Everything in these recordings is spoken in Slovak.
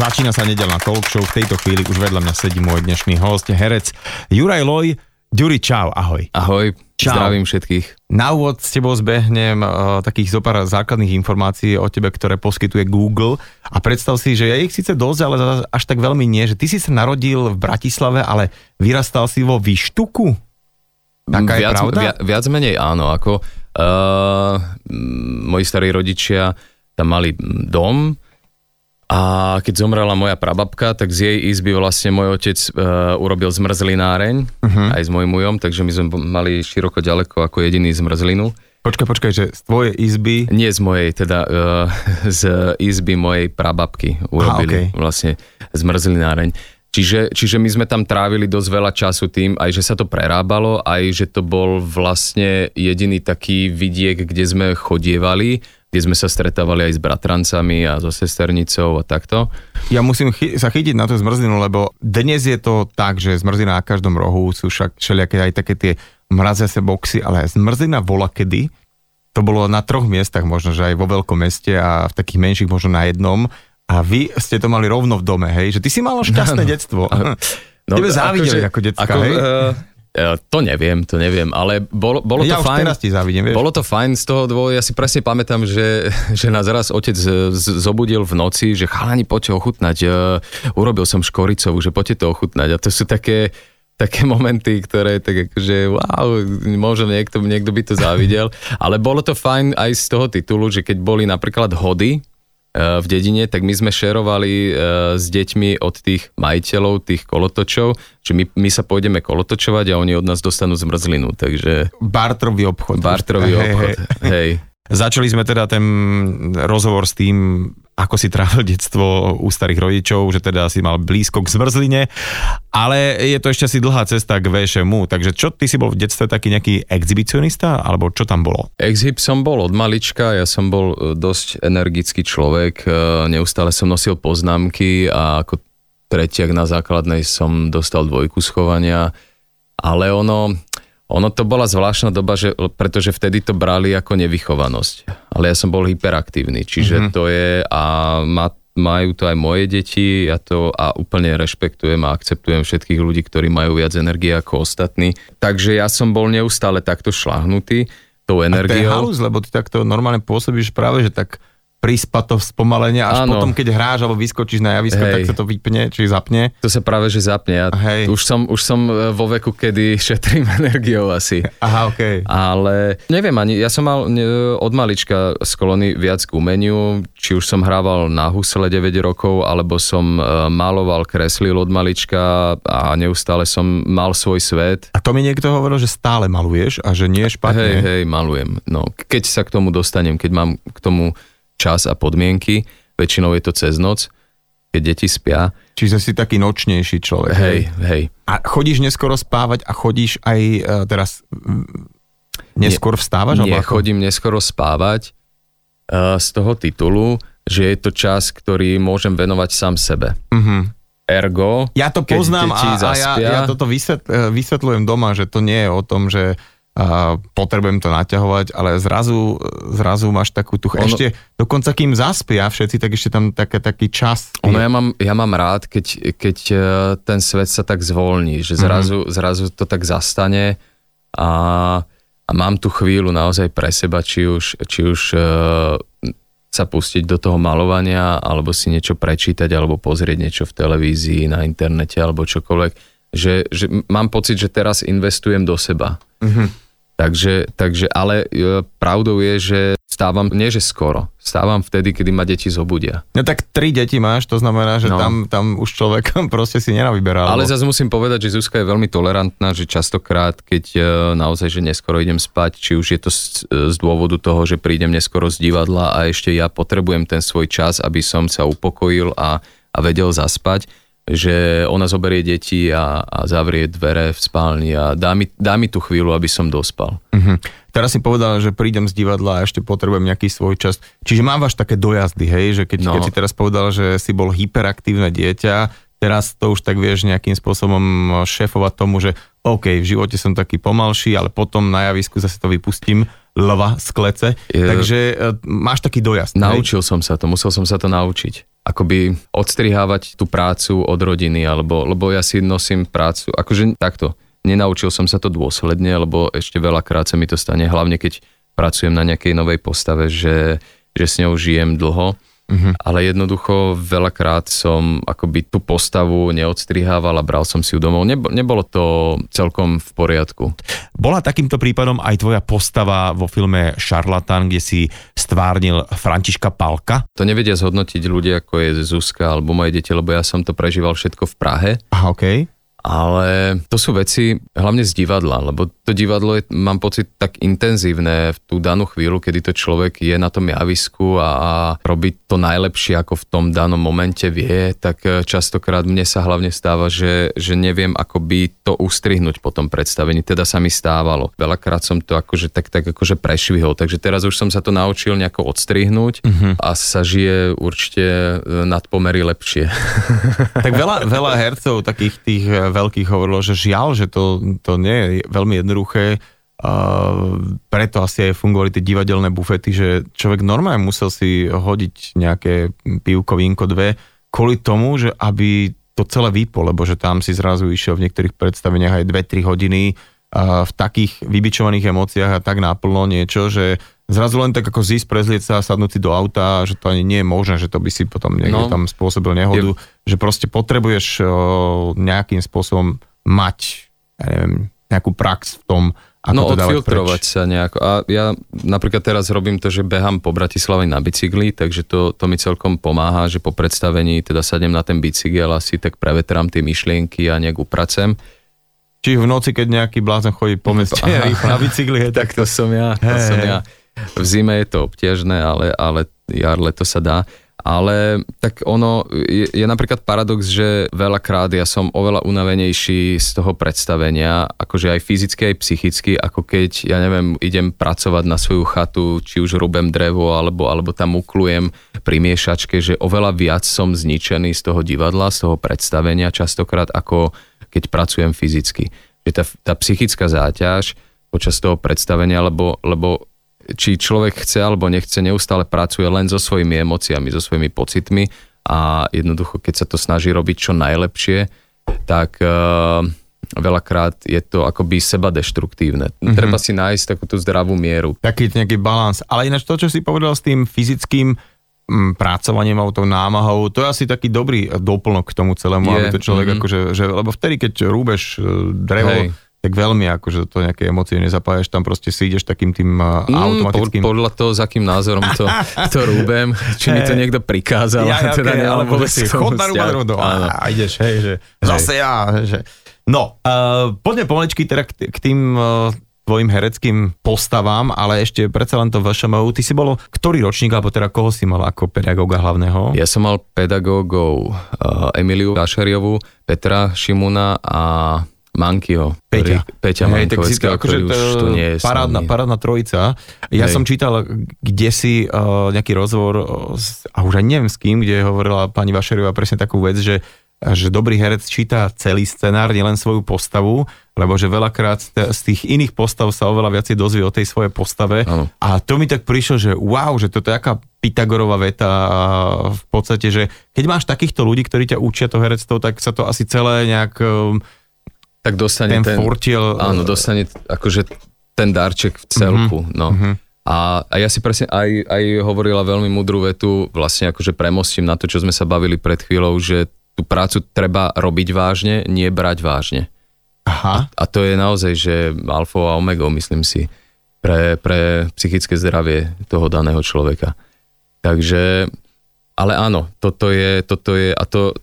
Začína sa nedelná talk show. V tejto chvíli už vedľa mňa sedí môj dnešný host, herec Juraj Loj. Ďuri, čau, ahoj. Ahoj, čau. zdravím všetkých. Na úvod s tebou zbehnem uh, takých zopár základných informácií o tebe, ktoré poskytuje Google a predstav si, že ja ich síce dosť, ale až tak veľmi nie, že ty si sa narodil v Bratislave, ale vyrastal si vo Výštuku? Taká viac, je pravda? Viac, viac menej áno, ako uh, moji starí rodičia tam mali dom, a keď zomrela moja prababka, tak z jej izby vlastne môj otec uh, urobil zmrzlináreň uh-huh. aj s mojim mujom, takže my sme mali široko ďaleko ako jediný zmrzlinu. Počkaj, počkaj, že z tvojej izby? Nie z mojej, teda uh, z izby mojej prababky urobili Aha, okay. vlastne zmrzlináreň. Čiže, čiže my sme tam trávili dosť veľa času tým, aj že sa to prerábalo, aj že to bol vlastne jediný taký vidiek, kde sme chodievali kde sme sa stretávali aj s bratrancami a so sesternicou a takto. Ja musím chy- sa chytiť na tú zmrzlinu, lebo dnes je to tak, že zmrzlina na každom rohu sú však všelijaké aj také tie mraziace boxy, ale zmrzlina vola kedy, to bolo na troch miestach možno, že aj vo veľkom meste a v takých menších možno na jednom. A vy ste to mali rovno v dome, hej? Že ty si mal šťastné no, detstvo. No, Tebe závideli ako, ako detka, ako, hej? Uh, to neviem, to neviem, ale bolo, bolo ja to fajn. teraz ti závidím, vieš. Bolo to fajn z toho dvoje, ja si presne pamätám, že, že nás raz otec z, z, zobudil v noci, že chalani, poďte ochutnať, uh, urobil som škoricovú, že poďte to ochutnať a to sú také, také momenty, ktoré tak akože wow, možno niekto, niekto by to závidel, ale bolo to fajn aj z toho titulu, že keď boli napríklad hody, v dedine, tak my sme šerovali e, s deťmi od tých majiteľov, tých kolotočov, že my, my sa pôjdeme kolotočovať a oni od nás dostanú zmrzlinu, takže... Bartrový obchod. Bartrový obchod, hej. hej. Začali sme teda ten rozhovor s tým, ako si trávil detstvo u starých rodičov, že teda si mal blízko k zmrzline, ale je to ešte asi dlhá cesta k VŠMu, takže čo, ty si bol v detstve taký nejaký exhibicionista, alebo čo tam bolo? Exhib som bol od malička, ja som bol e, dosť energický človek, e, neustále som nosil poznámky a ako tretiak na základnej som dostal dvojku schovania, ale ono, ono to bola zvláštna doba, že, pretože vtedy to brali ako nevychovanosť. Ale ja som bol hyperaktívny, čiže mm-hmm. to je a má, majú to aj moje deti ja to a úplne rešpektujem a akceptujem všetkých ľudí, ktorí majú viac energie ako ostatní. Takže ja som bol neustále takto šláhnutý tou energiou. A to je halus, lebo ty takto normálne pôsobíš práve, že tak prispa to spomalenie, až Áno. potom, keď hráš alebo vyskočíš na javisko, Hej. tak sa to vypne, či zapne. To sa práve, že zapne. Ja Hej. Už, som, už som e, vo veku, kedy šetrím energiou asi. Aha, ok. Ale neviem ani, ja som mal od malička sklony viac k umeniu, či už som hrával na husle 9 rokov, alebo som e, maloval, kreslil od malička a neustále som mal svoj svet. A to mi niekto hovoril, že stále maluješ a že nie je špatne. Hej, hej, malujem. No, keď sa k tomu dostanem, keď mám k tomu čas a podmienky, väčšinou je to cez noc, keď deti spia. Čiže si taký nočnejší človek. Hej, hej. A chodíš neskoro spávať a chodíš aj uh, teraz neskôr vstávaš? Nie, chodím neskoro spávať uh, z toho titulu, že je to čas, ktorý môžem venovať sám sebe. Uh-huh. Ergo, ja to poznám a, a ja, ja toto vysvetl, vysvetľujem doma, že to nie je o tom, že a potrebujem to naťahovať, ale zrazu, zrazu máš takú tu... Ono, ešte dokonca kým zaspia všetci, tak ešte tam také, taký čas. Ono ja mám, ja mám rád, keď, keď e, ten svet sa tak zvolní, že mhm. zrazu, mm-hmm. zrazu to tak zastane a, a mám tu chvíľu naozaj pre seba, či už, či už uh, sa pustiť do toho malovania, alebo si niečo prečítať, alebo pozrieť niečo v televízii, na internete, alebo čokoľvek. Že, že mám pocit, že teraz investujem do seba. Mm-hmm Takže, takže ale e, pravdou je, že stávam, nie že skoro, stávam vtedy, kedy ma deti zobudia. No tak tri deti máš, to znamená, že no. tam, tam už človek proste si nenavyberal. Ale zase musím povedať, že Zuzka je veľmi tolerantná, že častokrát, keď e, naozaj, že neskoro idem spať, či už je to z, z dôvodu toho, že prídem neskoro z divadla a ešte ja potrebujem ten svoj čas, aby som sa upokojil a, a vedel zaspať, že ona zoberie deti a, a zavrie dvere v spálni a dá mi, dá mi tú chvíľu, aby som dospal. Uh-huh. Teraz si povedal, že prídem z divadla a ešte potrebujem nejaký svoj čas. Čiže mávaš také dojazdy, hej, že keď, no. keď si teraz povedal, že si bol hyperaktívne dieťa, teraz to už tak vieš nejakým spôsobom šéfovať tomu, že OK, v živote som taký pomalší, ale potom na javisku zase to vypustím lva z klece. Je... Takže e, máš taký dojazd. Naučil hej? som sa to, musel som sa to naučiť. Akoby odstrihávať tú prácu od rodiny, alebo, lebo ja si nosím prácu, akože takto, nenaučil som sa to dôsledne, lebo ešte veľakrát sa mi to stane, hlavne keď pracujem na nejakej novej postave, že, že s ňou žijem dlho Uh-huh. Ale jednoducho veľakrát som akoby tú postavu neodstrihával a bral som si ju domov. Nebo, nebolo to celkom v poriadku. Bola takýmto prípadom aj tvoja postava vo filme Šarlatan, kde si stvárnil Františka Palka? To nevedia zhodnotiť ľudia, ako je Zuzka alebo moje deti, lebo ja som to prežíval všetko v Prahe. Aha. Okay ale to sú veci hlavne z divadla, lebo to divadlo je, mám pocit, tak intenzívne v tú danú chvíľu, kedy to človek je na tom javisku a, a robí to najlepšie, ako v tom danom momente vie, tak e, častokrát mne sa hlavne stáva, že, že neviem, ako by to ustrihnúť po tom predstavení. Teda sa mi stávalo. Veľakrát som to akože tak, tak akože prešvihol, takže teraz už som sa to naučil nejako odstrihnúť uh-huh. a sa žije určite e, nad pomery lepšie. tak veľa, veľa hercov takých tých e, veľkých hovorilo, že žiaľ, že to, to nie je veľmi jednoduché, Uh, preto asi aj fungovali tie divadelné bufety, že človek normálne musel si hodiť nejaké pivko, vínko, dve, kvôli tomu, že aby to celé vypol, lebo že tam si zrazu išiel v niektorých predstaveniach aj 2-3 hodiny v takých vybičovaných emóciách a tak naplno niečo, že zrazu len tak ako zísť, prezlieť sa, sadnúť si do auta, že to ani nie je možné, že to by si potom niekde no, tam spôsobil nehodu, je... že proste potrebuješ nejakým spôsobom mať, ja neviem, nejakú prax v tom, ako no to odfiltrovať sa nejako. A ja napríklad teraz robím to, že behám po Bratislave na bicykli, takže to, to mi celkom pomáha, že po predstavení teda sadnem na ten bicykel a si tak prevetrám tie myšlienky a nejak upracem. Čiže v noci, keď nejaký blázon chodí po meste na bicykli, tak to som ja. To som ja. V zime je to obťažné, ale, ale jar, leto sa dá. Ale tak ono, je, je napríklad paradox, že veľakrát ja som oveľa unavenejší z toho predstavenia, akože aj fyzicky, aj psychicky, ako keď, ja neviem, idem pracovať na svoju chatu, či už rubem drevo, alebo, alebo tam uklujem pri miešačke, že oveľa viac som zničený z toho divadla, z toho predstavenia častokrát, ako keď pracujem fyzicky. Že tá, tá psychická záťaž počas toho predstavenia, lebo, lebo či človek chce alebo nechce, neustále pracuje len so svojimi emóciami, so svojimi pocitmi a jednoducho, keď sa to snaží robiť čo najlepšie, tak uh, veľakrát je to akoby seba deštruktívne. Mm-hmm. Treba si nájsť takú tú zdravú mieru. Taký nejaký balans. Ale ináč to, čo si povedal s tým fyzickým pracovaním alebo tou námahou, to je asi taký dobrý doplnok k tomu celému, je, aby to človek mm-hmm. akože, že, lebo vtedy, keď rúbeš e, drevo, Hej. tak veľmi akože to nejaké emócie nezapájaš, tam proste si ideš takým tým mm, automatickým... podľa toho, s akým názorom to, to rúbem, či mi to niekto prikázal. Ja, ja, teda okay, alebo že si chod na rúbať a, a ideš, hej, že zase ja, že... No, uh, poďme pomaličky teda k, k tým uh, tvojim hereckým postavám, ale ešte predsa len to VŠMU. Ty si bol ktorý ročník, alebo teda koho si mal ako pedagóga hlavného? Ja som mal pedagógov uh, Emiliu Vašariovú, Petra Šimuna a Mankyho. Peťa. Peťa hey, Mankoveckého, akože ktorý už tu nie je parádna, parádna trojica. Ja hey. som čítal kde si uh, nejaký rozhovor, uh, a už aj neviem s kým, kde hovorila pani Vašeriová presne takú vec, že že dobrý herec číta celý scenár, nielen svoju postavu, lebo že veľakrát z tých iných postav sa oveľa viacej dozvie o tej svojej postave. Ano. A to mi tak prišlo, že wow, že toto je aká Pythagorová veta v podstate, že keď máš takýchto ľudí, ktorí ťa učia to herectvo, tak sa to asi celé nejak um, tak dostane ten, ten fortiel... Áno, dostane akože ten darček v celku, mm-hmm. no. Mm-hmm. A, a ja si presne aj, aj hovorila veľmi mudrú vetu, vlastne akože premostím na to, čo sme sa bavili pred chvíľou, že tú prácu treba robiť vážne, nie brať vážne. Aha. A, a to je naozaj, že alfa a omega, myslím si, pre, pre psychické zdravie toho daného človeka. Takže, ale áno, toto je, toto je, a to,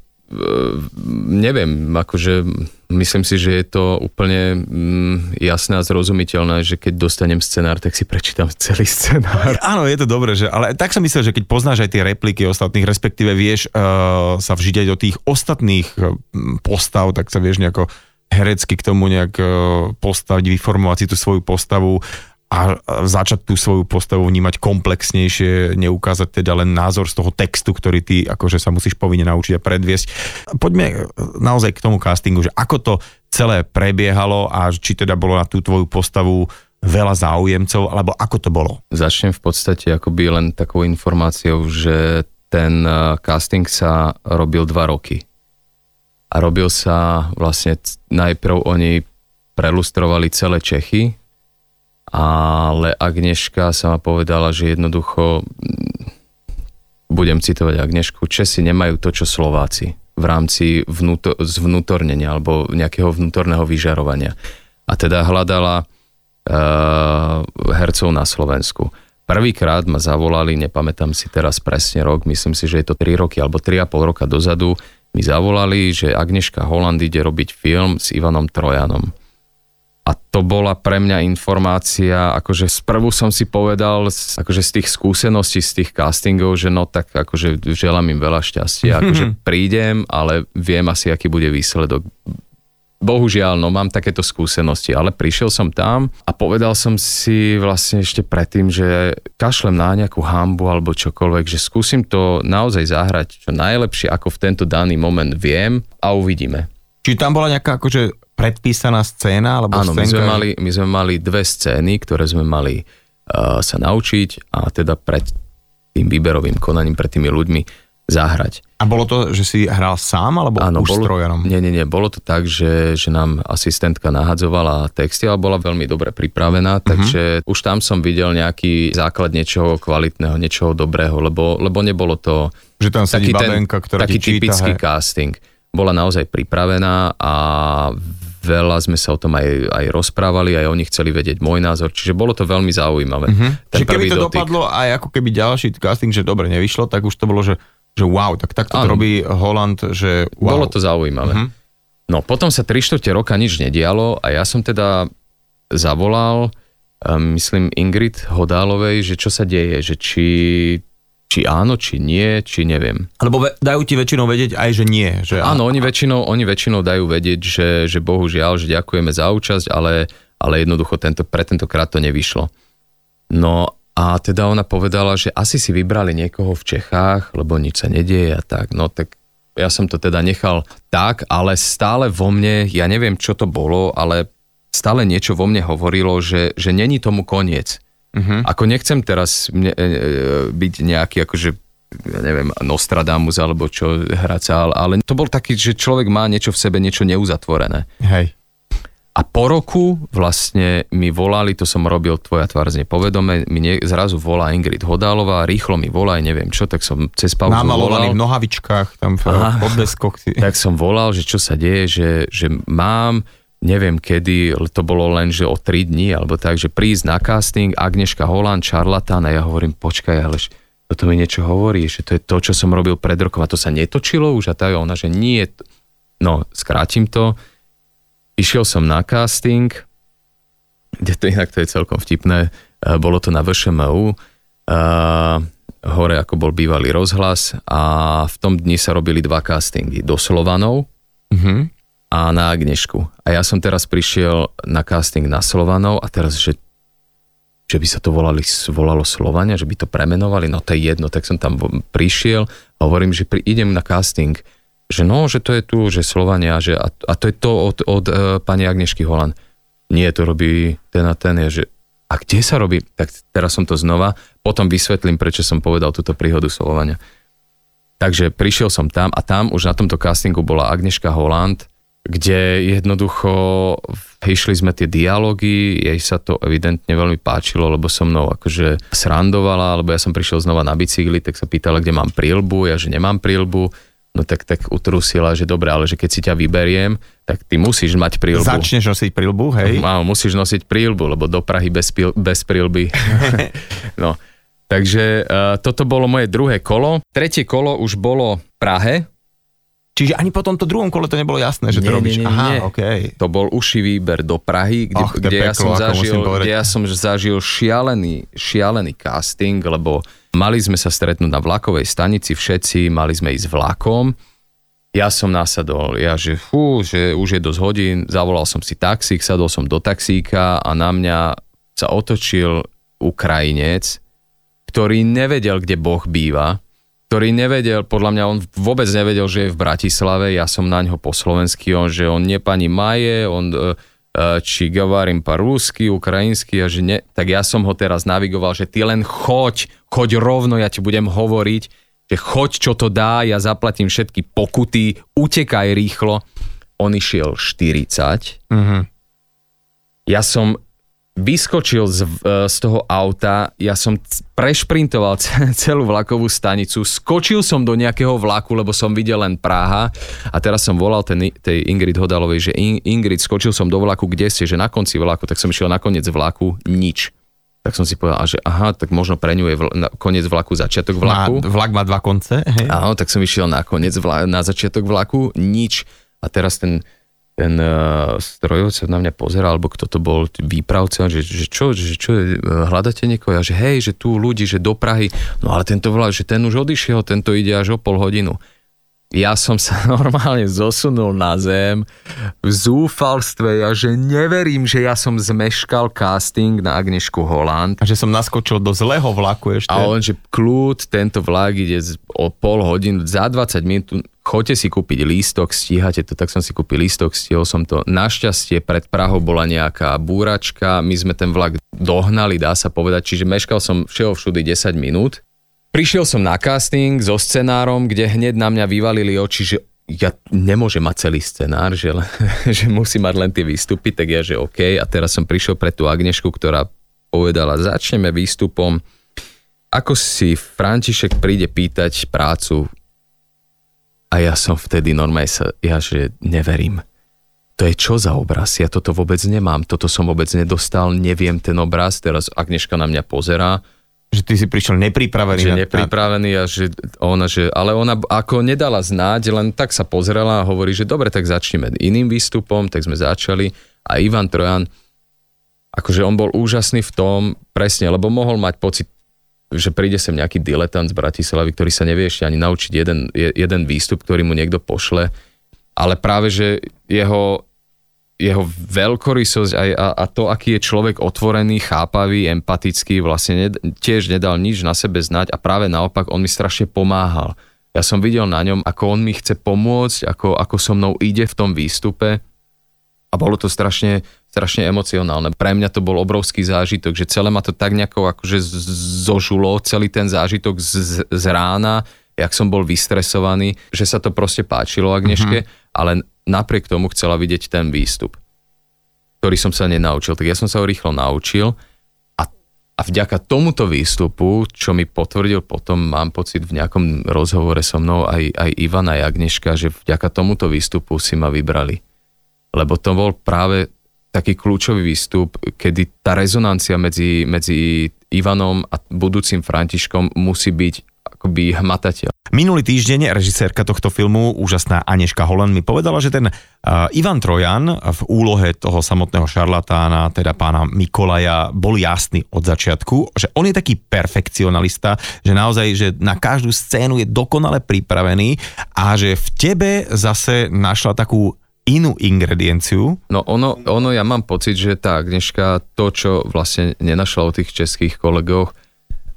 neviem, akože myslím si, že je to úplne mm, jasné a zrozumiteľné, že keď dostanem scenár, tak si prečítam celý scenár. Áno, je to dobré, že, ale tak som myslel, že keď poznáš aj tie repliky ostatných, respektíve vieš uh, sa vžiť aj do tých ostatných uh, postav, tak sa vieš nejako herecky k tomu nejak postaviť, vyformovať si tú svoju postavu a začať tú svoju postavu vnímať komplexnejšie, neukázať teda len názor z toho textu, ktorý ty akože sa musíš povinne naučiť a predviesť. Poďme naozaj k tomu castingu, že ako to celé prebiehalo a či teda bolo na tú tvoju postavu veľa záujemcov, alebo ako to bolo? Začnem v podstate akoby len takou informáciou, že ten uh, casting sa robil dva roky. A robil sa vlastne, najprv oni prelustrovali celé Čechy, ale Agneška sa ma povedala, že jednoducho, budem citovať Agnešku, Česi nemajú to, čo Slováci v rámci vnútor, zvnútornenia alebo nejakého vnútorného vyžarovania. A teda hľadala uh, hercov na Slovensku. Prvýkrát ma zavolali, nepamätám si teraz presne rok, myslím si, že je to 3 roky alebo 3,5 roka dozadu, mi zavolali, že Agneška Holand ide robiť film s Ivanom Trojanom. A to bola pre mňa informácia, akože sprvu som si povedal, akože z tých skúseností, z tých castingov, že no tak akože želám im veľa šťastia, akože prídem, ale viem asi, aký bude výsledok. Bohužiaľ, no mám takéto skúsenosti, ale prišiel som tam a povedal som si vlastne ešte predtým, že kašlem na nejakú hambu alebo čokoľvek, že skúsim to naozaj zahrať čo najlepšie, ako v tento daný moment viem a uvidíme. Či tam bola nejaká akože predpísaná scéna? Alebo Áno, my sme, mali, my sme mali dve scény, ktoré sme mali uh, sa naučiť a teda pred tým výberovým konaním, pred tými ľuďmi zahrať. A bolo to, že si hral sám alebo Áno, už bolo, s trojanom? Nie, nie, nie. Bolo to tak, že, že nám asistentka nahadzovala texty, ale bola veľmi dobre pripravená, uh-huh. takže už tam som videl nejaký základ niečoho kvalitného, niečoho dobrého, lebo, lebo nebolo to... Že tam sedí babenka, ktorá Taký číta, typický hej. casting. Bola naozaj pripravená a veľa sme sa o tom aj, aj rozprávali, aj oni chceli vedieť môj názor, čiže bolo to veľmi zaujímavé. Uh-huh. Ten Čiže keby to dotyk. dopadlo aj ako keby ďalší casting, že dobre nevyšlo, tak už to bolo, že že wow, tak takto to robí Holland, že wow. Bolo to zaujímavé. Uh-huh. No potom sa 3 čtvrte roka nič nedialo a ja som teda zavolal, um, myslím Ingrid Hodálovej, že čo sa deje, že či, či áno, či nie, či neviem. Lebo dajú ti väčšinou vedieť aj, že nie. Že áno, oni väčšinou, oni väčšinou dajú vedieť, že, že bohužiaľ, že ďakujeme za účasť, ale, ale jednoducho tento, pre tentokrát to nevyšlo. No a teda ona povedala, že asi si vybrali niekoho v Čechách, lebo nič sa nedieje a tak. No tak ja som to teda nechal tak, ale stále vo mne, ja neviem čo to bolo, ale stále niečo vo mne hovorilo, že, že není tomu koniec. Uh-huh. Ako nechcem teraz mne, e, e, byť nejaký akože ja neviem, Nostradamus alebo čo hrať sa, ale to bol taký, že človek má niečo v sebe, niečo neuzatvorené. Hej. A po roku vlastne mi volali, to som robil Tvoja tvár z nepovedome, mi nie, zrazu volá Ingrid Hodálová, rýchlo mi volá, neviem čo, tak som cez pauzu volal. v nohavičkách, tam v podleskoch. Tak som volal, že čo sa deje, že, že mám, neviem kedy, to bolo len, že o 3 dní, alebo tak, že prísť na casting, Agneška Holand, šarlatán, a ja hovorím, počkaj, ale toto mi niečo hovorí, že to je to, čo som robil pred rokom a to sa netočilo už a tak ona, že nie, no skrátim to, Išiel som na casting, kde to inak to je celkom vtipné, e, bolo to na VŠMU, e, hore ako bol bývalý rozhlas a v tom dni sa robili dva castingy, do Slovanov uh-huh. A na Agnešku. A ja som teraz prišiel na casting na Slovanov a teraz, že že by sa to volali, volalo Slovania, že by to premenovali, no to je jedno, tak som tam prišiel a hovorím, že pri, idem na casting že no, že to je tu, že Slovania, že a, a to je to od, od uh, pani Agnešky Holand. Nie, to robí ten a ten, je, že a kde sa robí? Tak teraz som to znova, potom vysvetlím, prečo som povedal túto príhodu Slovania. Takže prišiel som tam a tam už na tomto castingu bola Agneška Holland, kde jednoducho išli sme tie dialógy, jej sa to evidentne veľmi páčilo, lebo so mnou akože srandovala, lebo ja som prišiel znova na bicykli, tak sa pýtala, kde mám prílbu, ja že nemám prílbu, no tak, tak utrusila, že dobre, ale že keď si ťa vyberiem, tak ty musíš mať prílbu. Začneš nosiť prílbu, hej? Áno, musíš nosiť prílbu, lebo do Prahy bez, pil, bez prílby. no, takže uh, toto bolo moje druhé kolo. Tretie kolo už bolo v Prahe. Čiže ani po tomto druhom kole to nebolo jasné, že nie, to robíš. Nie, nie, Aha, nie. Okay. To bol uší výber do Prahy, kde, Och, kde, peklo, ja, som zažil, kde ja som zažil šialený, šialený casting, lebo Mali sme sa stretnúť na vlakovej stanici všetci, mali sme ísť vlakom. Ja som nasadol, ja že fú, že už je dosť hodín, zavolal som si taxík, sadol som do taxíka a na mňa sa otočil Ukrajinec, ktorý nevedel, kde Boh býva, ktorý nevedel, podľa mňa on vôbec nevedel, že je v Bratislave, ja som na ňo po slovensky, on, že on nepani Maje, on e, či govorím po rusky, ukrajinsky, a že ne, tak ja som ho teraz navigoval, že ty len choď, choď rovno, ja ti budem hovoriť. že choď, čo to dá, ja zaplatím všetky pokuty, utekaj rýchlo. On išiel 40. Mhm. Ja som vyskočil z, e, z toho auta, ja som prešprintoval ce- celú vlakovú stanicu, skočil som do nejakého vlaku, lebo som videl len Praha a teraz som volal ten, tej Ingrid Hodalovej, že In, Ingrid, skočil som do vlaku, kde ste, že na konci vlaku, tak som išiel na koniec vlaku, nič. Tak som si povedal, že aha, tak možno pre ňu je vl- na, koniec vlaku, začiatok Má, vlaku. vlak má dva konce, hej? Áno, tak som išiel na koniec, vla, na začiatok vlaku, nič. A teraz ten, ten uh, strojovec sa na mňa pozeral, alebo kto to bol, výpravca, že, že čo, že čo, je, hľadáte niekoho? Ja, že hej, že tu ľudí, že do Prahy, no ale tento vlak, že ten už odišiel, tento ide až o pol hodinu. Ja som sa normálne zosunul na zem v zúfalstve, ja že neverím, že ja som zmeškal casting na Agnešku Holland. A že som naskočil do zlého vlaku ešte. A on, že kľud, tento vlak ide o pol hodín, za 20 minút, choďte si kúpiť lístok, stíhate to, tak som si kúpil lístok, stihol som to. Našťastie pred Prahou bola nejaká búračka, my sme ten vlak dohnali, dá sa povedať, čiže meškal som všeho všudy 10 minút. Prišiel som na casting so scenárom, kde hneď na mňa vyvalili oči, že ja nemôžem mať celý scenár, že, že musí mať len tie výstupy, tak ja, že OK. A teraz som prišiel pre tú Agnešku, ktorá povedala, začneme výstupom, ako si František príde pýtať prácu a ja som vtedy normálne sa, ja že neverím. To je čo za obraz? Ja toto vôbec nemám, toto som vôbec nedostal, neviem ten obraz, teraz Agneška na mňa pozerá, Že ty si prišiel nepripravený. že na- nepripravený a že ona, že, ale ona ako nedala znáť, len tak sa pozrela a hovorí, že dobre, tak začneme iným výstupom, tak sme začali a Ivan Trojan, akože on bol úžasný v tom, presne, lebo mohol mať pocit, že príde sem nejaký diletant z Bratislavy, ktorý sa nevie ešte ani naučiť jeden, je- jeden výstup, ktorý mu niekto pošle, ale práve, že jeho, jeho veľkorysosť aj, a, a to, aký je človek otvorený, chápavý, empatický, vlastne ned, tiež nedal nič na sebe znať a práve naopak on mi strašne pomáhal. Ja som videl na ňom, ako on mi chce pomôcť, ako, ako so mnou ide v tom výstupe a bolo to strašne, strašne emocionálne. Pre mňa to bol obrovský zážitok, že celé ma to tak nejako akože zožulo, celý ten zážitok z, z rána, jak som bol vystresovaný, že sa to proste páčilo Agneške, ale napriek tomu chcela vidieť ten výstup, ktorý som sa nenaučil. Tak ja som sa ho rýchlo naučil a, a vďaka tomuto výstupu, čo mi potvrdil potom, mám pocit v nejakom rozhovore so mnou aj, aj Ivana aj Agneška, že vďaka tomuto výstupu si ma vybrali lebo to bol práve taký kľúčový výstup, kedy tá rezonancia medzi, medzi Ivanom a budúcim Františkom musí byť akoby hmatateľ. Minulý týždeň režisérka tohto filmu, úžasná Aneška Holen, mi povedala, že ten uh, Ivan Trojan v úlohe toho samotného šarlatána, teda pána Mikolaja, bol jasný od začiatku, že on je taký perfekcionalista, že naozaj, že na každú scénu je dokonale pripravený a že v tebe zase našla takú inú ingredienciu. No ono, ono, ja mám pocit, že tá Agneška, to, čo vlastne nenašla u tých českých kolegoch,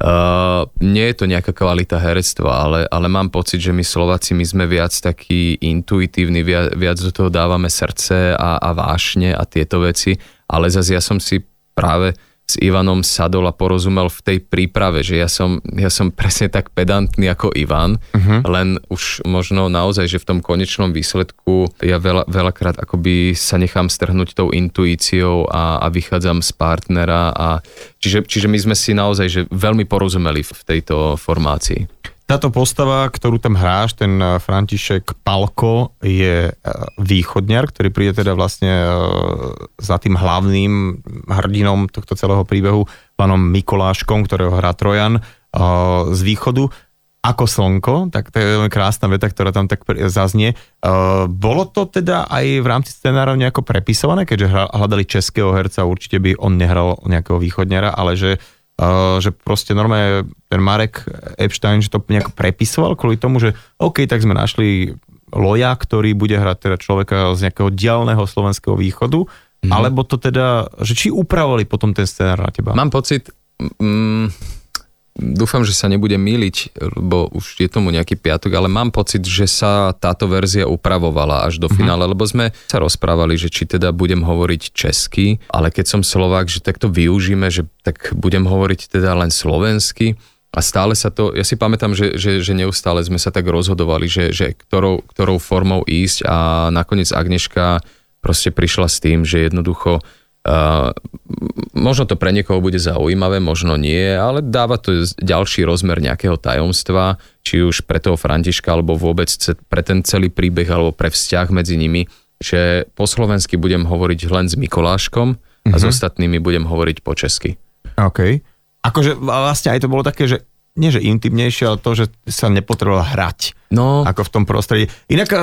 Uh, nie je to nejaká kvalita herectva, ale, ale mám pocit, že my Slováci, my sme viac takí intuitívni, viac, viac do toho dávame srdce a, a vášne a tieto veci, ale zase ja som si práve s Ivanom sadol a porozumel v tej príprave, že ja som, ja som presne tak pedantný ako Ivan, uh-huh. len už možno naozaj, že v tom konečnom výsledku ja veľa, veľakrát akoby sa nechám strhnúť tou intuíciou a, a vychádzam z partnera a čiže, čiže my sme si naozaj že veľmi porozumeli v tejto formácii. Táto postava, ktorú tam hráš, ten eh, František Palko, je eh, východňar, ktorý príde teda vlastne eh, za tým hlavným hrdinom tohto celého príbehu, pánom Mikoláškom, ktorého hrá Trojan z východu. Ako slnko, tak to je veľmi krásna veta, ktorá tam tak zaznie. Bolo to teda aj v rámci scenárov nejako prepisované, keďže hľadali českého herca, určite by on nehral nejakého východňara, ale že že proste normálne ten Marek Epstein, že to nejako prepisoval kvôli tomu, že OK, tak sme našli Loja, ktorý bude hrať teda človeka z nejakého dialného slovenského východu, mm-hmm. alebo to teda, že či upravovali potom ten scenár na teba? Mám pocit, mm, dúfam, že sa nebudem míliť, lebo už je tomu nejaký piatok, ale mám pocit, že sa táto verzia upravovala až do finále, lebo sme sa rozprávali, že či teda budem hovoriť česky, ale keď som Slovák, že tak to využíme, že tak budem hovoriť teda len slovensky. A stále sa to, ja si pamätám, že, že, že neustále sme sa tak rozhodovali, že, že ktorou, ktorou formou ísť a nakoniec Agneška proste prišla s tým, že jednoducho uh, možno to pre niekoho bude zaujímavé, možno nie, ale dáva to ďalší rozmer nejakého tajomstva, či už pre toho Františka, alebo vôbec pre ten celý príbeh, alebo pre vzťah medzi nimi, že po slovensky budem hovoriť len s Mikoláškom a mm-hmm. s mhm. ostatnými budem hovoriť po česky. OK akože vlastne aj to bolo také, že nie že intimnejšie, ale to, že sa nepotrebovala hrať. No. Ako v tom prostredí. Inak a...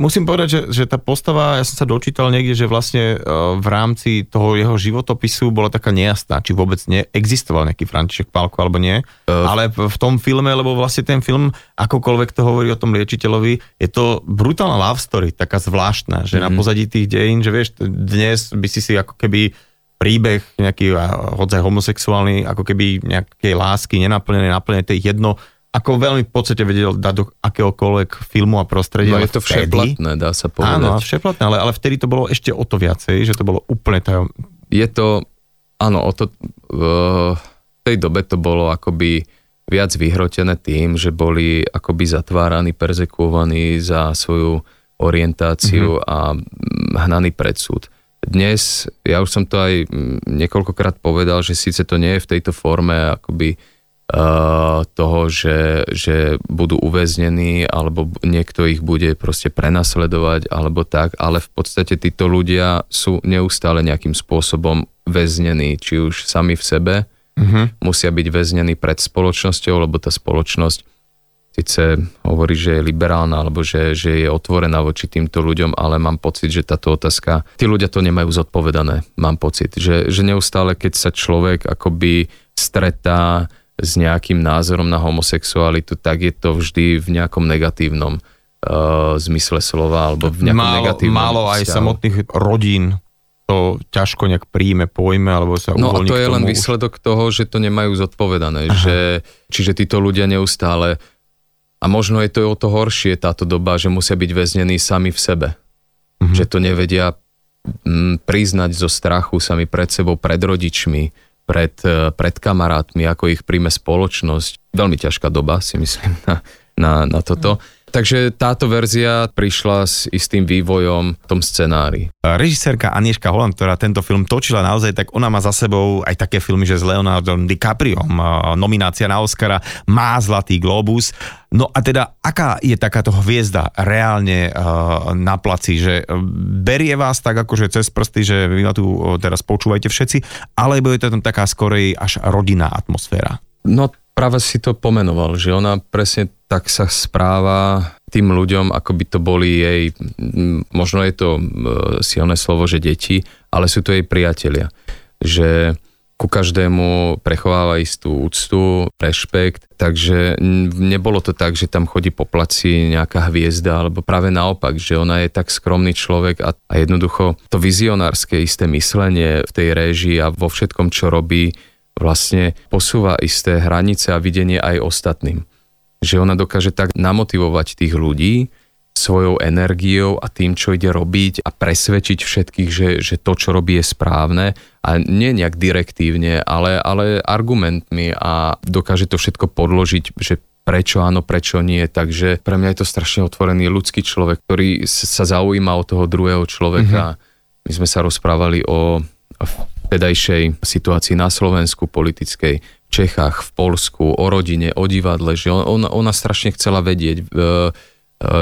musím povedať, že, že tá postava, ja som sa dočítal niekde, že vlastne e, v rámci toho jeho životopisu bola taká nejasná, či vôbec neexistoval nejaký František Pálko alebo nie. Uh... Ale v tom filme, lebo vlastne ten film, akokoľvek to hovorí o tom liečiteľovi, je to brutálna love story, taká zvláštna, že mm-hmm. na mhm. pozadí tých dejín, že vieš, dnes by si si ako keby príbeh nejaký hodzaj homosexuálny, ako keby nejakej lásky nenaplnené, naplnené, to je jedno, ako veľmi v podstate vedel dať do akéhokoľvek filmu a prostredia. No je to vtedy, všeplatné, dá sa povedať. Áno, všeplatné, ale, ale vtedy to bolo ešte o to viacej, že to bolo úplne tajom. Je to, áno, o to, v tej dobe to bolo akoby viac vyhrotené tým, že boli akoby zatváraní, perzekuovaní za svoju orientáciu mm-hmm. a hnaný pred súd dnes, ja už som to aj mm, niekoľkokrát povedal, že síce to nie je v tejto forme akoby uh, toho, že, že budú uväznení alebo niekto ich bude proste prenasledovať alebo tak, ale v podstate títo ľudia sú neustále nejakým spôsobom väznení, či už sami v sebe, uh-huh. musia byť väznení pred spoločnosťou, lebo tá spoločnosť síce hovorí, že je liberálna alebo že, že je otvorená voči týmto ľuďom, ale mám pocit, že táto otázka, tí ľudia to nemajú zodpovedané, mám pocit, že, že neustále, keď sa človek akoby stretá s nejakým názorom na homosexualitu, tak je to vždy v nejakom negatívnom uh, zmysle slova alebo v nejakom málo, negatívnom Málo aj vzťahu. samotných rodín to ťažko nejak príjme, pojme, alebo sa No a to je len výsledok toho, že to nemajú zodpovedané, že, čiže títo ľudia neustále a možno je to o to horšie táto doba, že musia byť väznení sami v sebe. Mm-hmm. Že to nevedia m, mm, priznať zo strachu sami pred sebou, pred rodičmi, pred, e, pred kamarátmi, ako ich príjme spoločnosť. Veľmi ťažká doba, si myslím, na, na, na toto. Mm. Takže táto verzia prišla s istým vývojom v tom scenári. Režisérka Anieška Holland, ktorá tento film točila naozaj, tak ona má za sebou aj také filmy, že s Leonardom DiCaprio, nominácia na Oscara, má Zlatý globus. No a teda, aká je takáto hviezda reálne uh, na placi, že berie vás tak akože cez prsty, že vy ma tu uh, teraz počúvajte všetci, alebo je to tam taká skorej až rodinná atmosféra? No práve si to pomenoval, že ona presne tak sa správa tým ľuďom, ako by to boli jej, možno je to silné slovo, že deti, ale sú to jej priatelia. Že ku každému prechováva istú úctu, rešpekt, takže nebolo to tak, že tam chodí po placi nejaká hviezda, alebo práve naopak, že ona je tak skromný človek a, a jednoducho to vizionárske isté myslenie v tej réžii a vo všetkom, čo robí, vlastne posúva isté hranice a videnie aj ostatným. Že ona dokáže tak namotivovať tých ľudí svojou energiou a tým, čo ide robiť a presvedčiť všetkých, že, že to, čo robí, je správne a nie nejak direktívne, ale, ale argumentmi a dokáže to všetko podložiť, že prečo áno, prečo nie. Takže pre mňa je to strašne otvorený ľudský človek, ktorý sa zaujíma o toho druhého človeka. Mm-hmm. My sme sa rozprávali o vtedajšej situácii na Slovensku politickej, v Čechách, v Polsku, o rodine, o divadle, že on, ona, strašne chcela vedieť, e, e,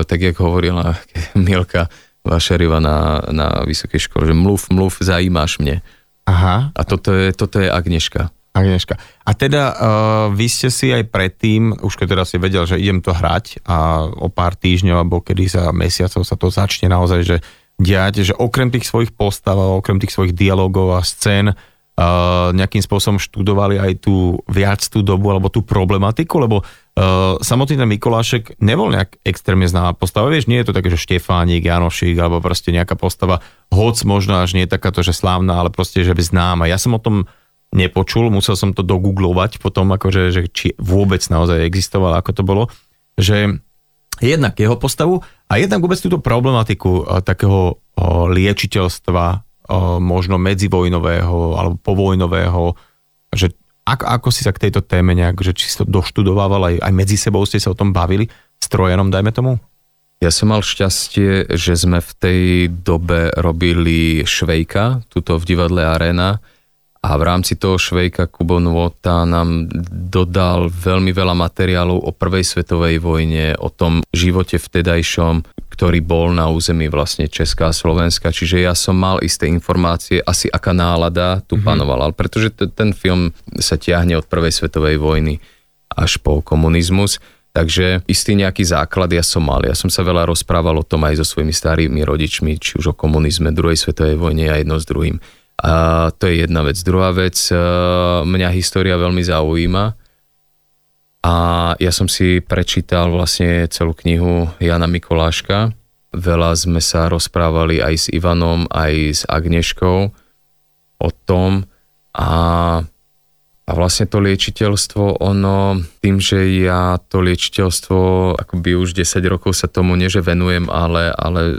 tak jak hovorila Milka Vašeriva na, na vysokej škole, že mluv, mluv, zajímaš mne. Aha. A toto je, toto je Agneška. Agneška. A teda uh, vy ste si aj predtým, už keď teraz si vedel, že idem to hrať a o pár týždňov alebo kedy sa mesiacov sa to začne naozaj, že diať, že okrem tých svojich postav, okrem tých svojich dialogov a scén, uh, nejakým spôsobom študovali aj tú viac tú dobu alebo tú problematiku, lebo uh, samotný ten Mikolášek nebol nejak extrémne známa postava. Vieš, nie je to také, že Štefánik, Janošik alebo proste nejaká postava, hoc možno až nie je takáto, že slávna, ale proste, že by známa. Ja som o tom nepočul, musel som to dogooglovať potom, akože, že či vôbec naozaj existoval, ako to bolo, že jednak jeho postavu a jednak vôbec túto problematiku uh, takého uh, liečiteľstva, uh, možno medzivojnového alebo povojnového, že ako, ako si sa k tejto téme nejak, že či si to doštudovával, aj, aj medzi sebou ste sa o tom bavili, s Trojanom, dajme tomu? Ja som mal šťastie, že sme v tej dobe robili Švejka, tuto v divadle Arena, a v rámci toho Švejka Kubo Nvota nám dodal veľmi veľa materiálov o prvej svetovej vojne, o tom živote vtedajšom, ktorý bol na území vlastne Česká a Slovenska. Čiže ja som mal isté informácie, asi aká nálada tu mm-hmm. panovala. Pretože t- ten film sa tiahne od prvej svetovej vojny až po komunizmus. Takže istý nejaký základ ja som mal. Ja som sa veľa rozprával o tom aj so svojimi starými rodičmi, či už o komunizme, druhej svetovej vojne a jedno s druhým. A to je jedna vec. Druhá vec, e, mňa história veľmi zaujíma a ja som si prečítal vlastne celú knihu Jana Mikoláška. Veľa sme sa rozprávali aj s Ivanom, aj s Agneškou o tom a a vlastne to liečiteľstvo, ono, tým, že ja to liečiteľstvo, akoby už 10 rokov sa tomu nie, že venujem, ale, ale e,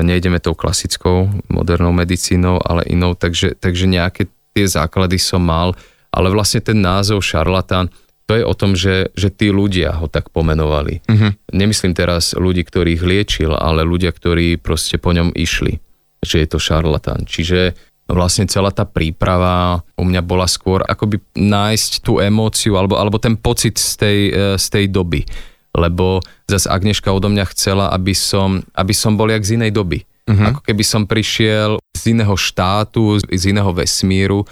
nejdeme tou klasickou modernou medicínou, ale inou, takže, takže nejaké tie základy som mal, ale vlastne ten názov šarlatán, to je o tom, že, že tí ľudia ho tak pomenovali. Uh-huh. Nemyslím teraz ľudí, ktorých liečil, ale ľudia, ktorí proste po ňom išli, že je to šarlatán. Čiže vlastne celá tá príprava u mňa bola skôr akoby nájsť tú emóciu alebo, alebo ten pocit z tej, e, z tej doby. Lebo zase Agneška odo mňa chcela, aby som, aby som bol jak z inej doby. Uh-huh. Ako keby som prišiel z iného štátu, z iného vesmíru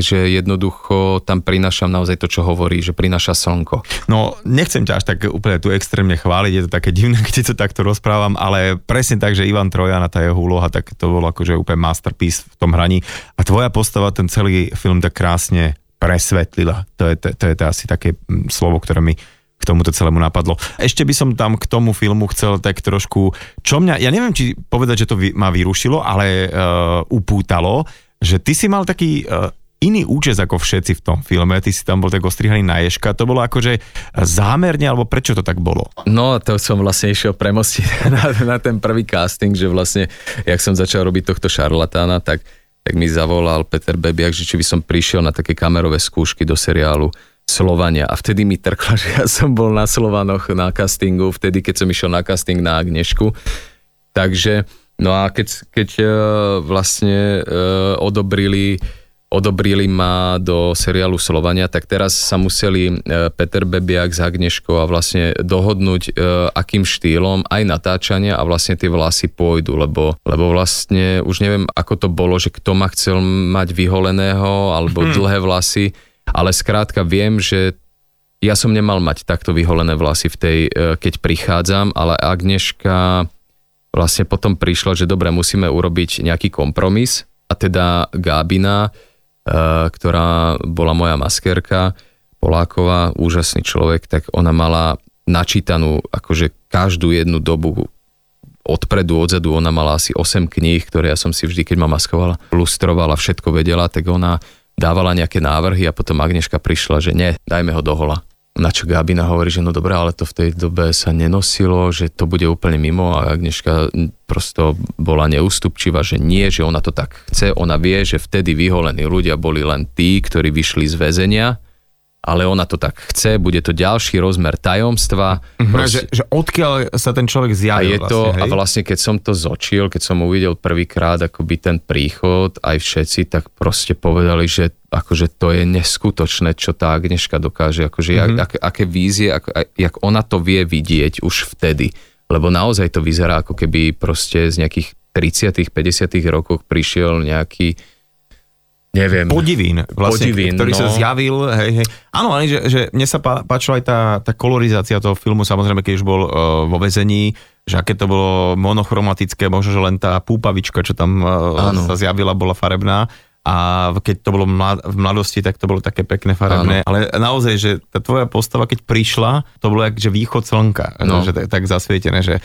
že jednoducho tam prinášam naozaj to, čo hovorí, že prináša slnko. No, nechcem ťa až tak úplne tu extrémne chváliť, je to také divné, keď to takto rozprávam, ale presne tak, že Ivan Trojan a tá jeho úloha, tak to bolo akože úplne masterpiece v tom hraní a tvoja postava ten celý film tak krásne presvetlila. To je, to, to je to asi také mm, slovo, ktoré mi k tomuto celému napadlo. Ešte by som tam k tomu filmu chcel tak trošku, čo mňa, ja neviem, či povedať, že to ma vyrušilo, ale uh, upútalo, že ty si mal taký uh, iný účes ako všetci v tom filme, ty si tam bol tak ostrihaný na ješka, to bolo akože zámerne, alebo prečo to tak bolo? No, to som vlastne išiel premostiť na, na ten prvý casting, že vlastne, jak som začal robiť tohto šarlatána, tak, tak mi zavolal Peter Bebiak, že či by som prišiel na také kamerové skúšky do seriálu Slovania. A vtedy mi trkla, že ja som bol na Slovanoch na castingu, vtedy keď som išiel na casting na Agnešku, takže no a keď, keď uh, vlastne uh, odobrili odobrili ma do seriálu Slovania, tak teraz sa museli e, Peter Bebiak s Agneškou a vlastne dohodnúť, e, akým štýlom aj natáčania a vlastne tie vlasy pôjdu, lebo, lebo vlastne už neviem, ako to bolo, že kto ma chcel mať vyholeného alebo hmm. dlhé vlasy, ale skrátka viem, že ja som nemal mať takto vyholené vlasy v tej, e, keď prichádzam, ale Agneška vlastne potom prišla, že dobre, musíme urobiť nejaký kompromis a teda Gábina ktorá bola moja maskerka, Poláková, úžasný človek, tak ona mala načítanú akože každú jednu dobu odpredu, odzadu, ona mala asi 8 kníh, ktoré ja som si vždy, keď ma maskovala, lustrovala, všetko vedela, tak ona dávala nejaké návrhy a potom Agneška prišla, že nie, dajme ho do hola. Na čo Gabina hovorí, že no dobré, ale to v tej dobe sa nenosilo, že to bude úplne mimo a Agneška prosto bola neústupčivá, že nie, že ona to tak chce, ona vie, že vtedy vyholení ľudia boli len tí, ktorí vyšli z väzenia ale ona to tak chce, bude to ďalší rozmer tajomstva. Mm-hmm, proste, že, že odkiaľ sa ten človek zjavil a je vlastne, to, hej? A vlastne keď som to zočil, keď som uvidel prvýkrát akoby ten príchod, aj všetci, tak proste povedali, že akože to je neskutočné, čo tá Agneška dokáže, akože mm-hmm. jak, ak, aké vízie, ako, jak ona to vie vidieť už vtedy. Lebo naozaj to vyzerá ako keby proste z nejakých 30 50 rokoch prišiel nejaký neviem. Podivín, vlastne, Podivín, ktorý no. sa zjavil. Hej, hej. Áno, ale že, že mne sa pá, páčila aj tá, tá kolorizácia toho filmu, samozrejme, keď už bol uh, vo vezení, že aké to bolo monochromatické, možno, že len tá púpavička, čo tam uh, sa zjavila, bola farebná. A keď to bolo mlad, v mladosti, tak to bolo také pekné farebné. Áno. Ale naozaj, že tá tvoja postava, keď prišla, to bolo jak, že východ slnka, no. že tak, tak zasvietené, že